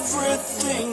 everything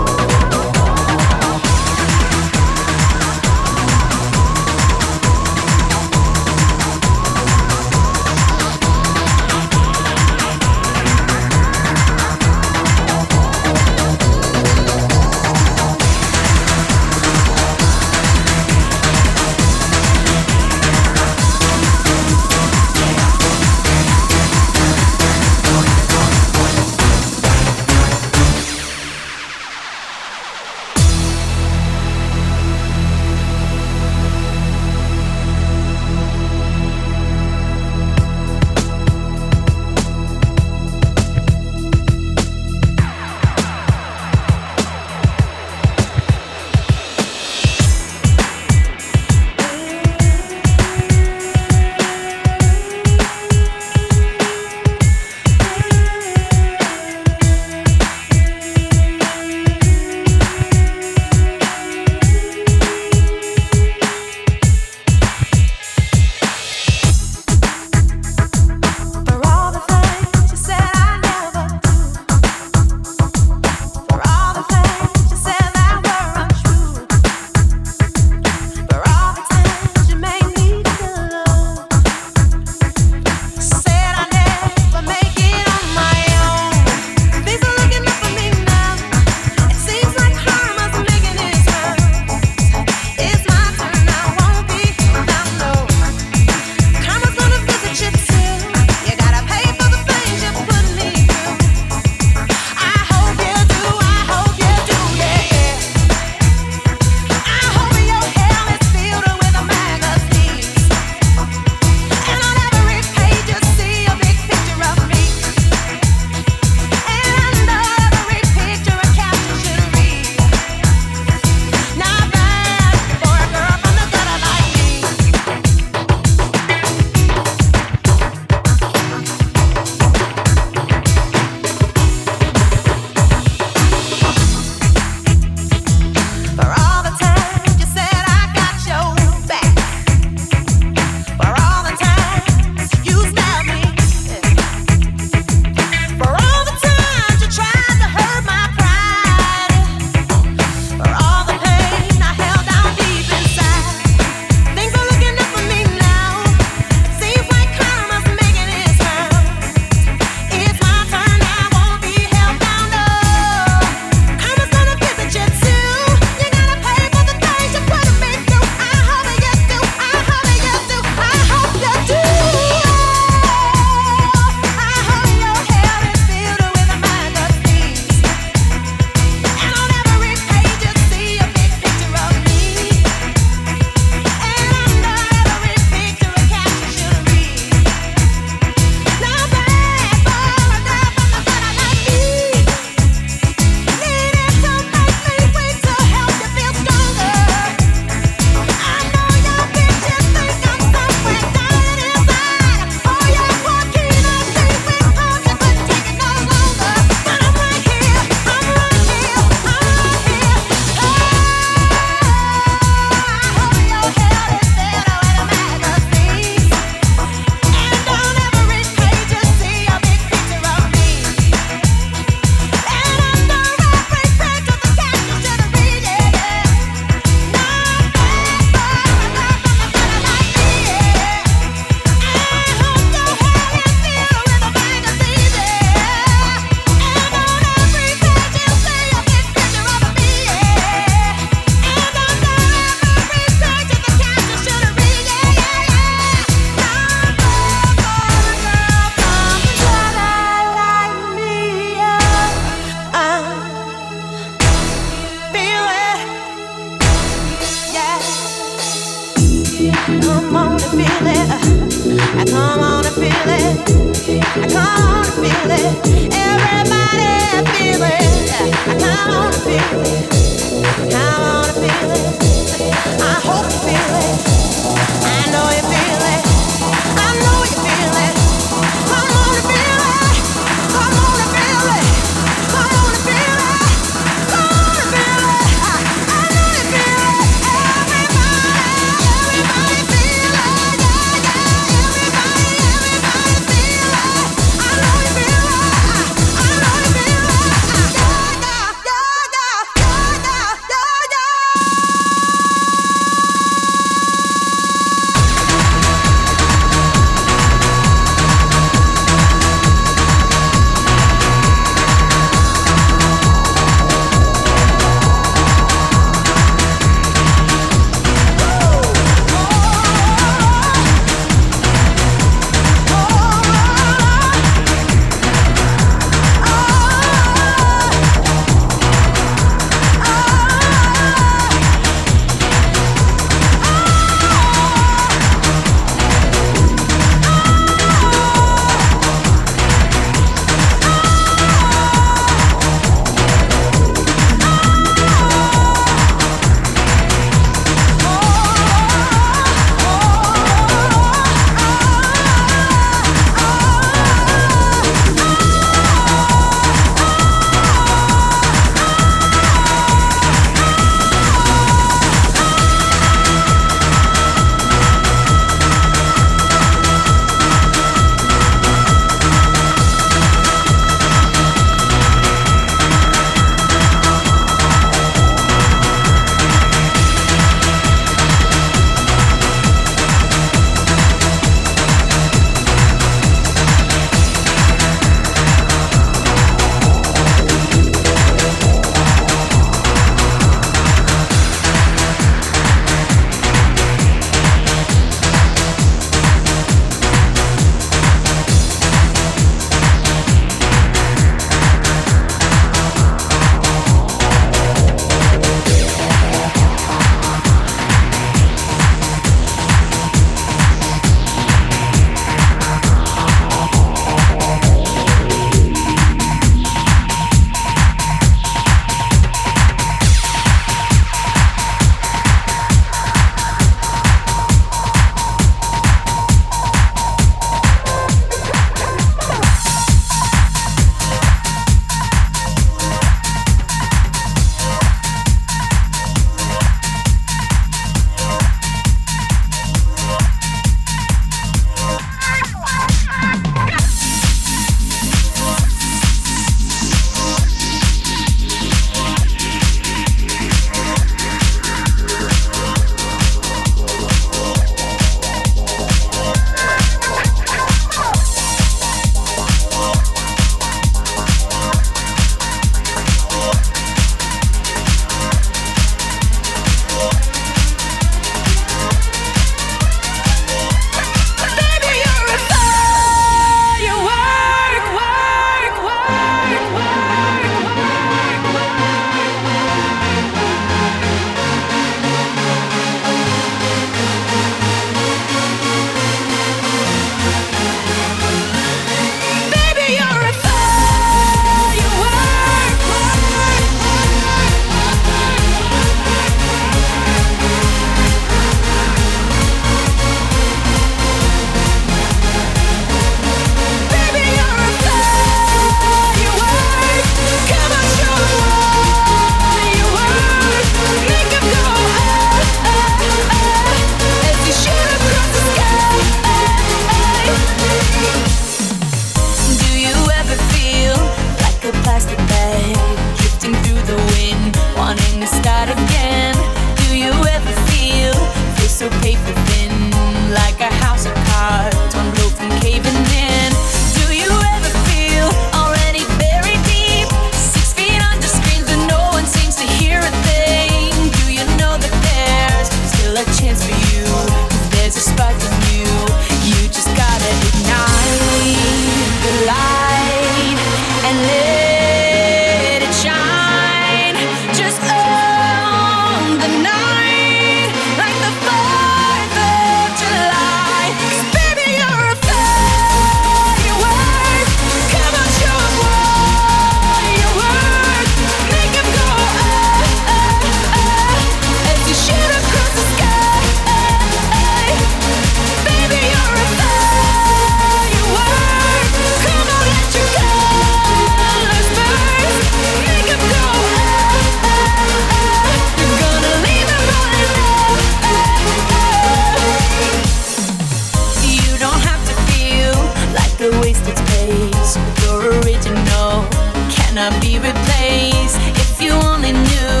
place. You're original, cannot be replaced. If you only knew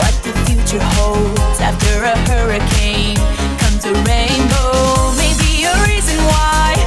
what the future holds after a hurricane comes a rainbow. Maybe a reason why.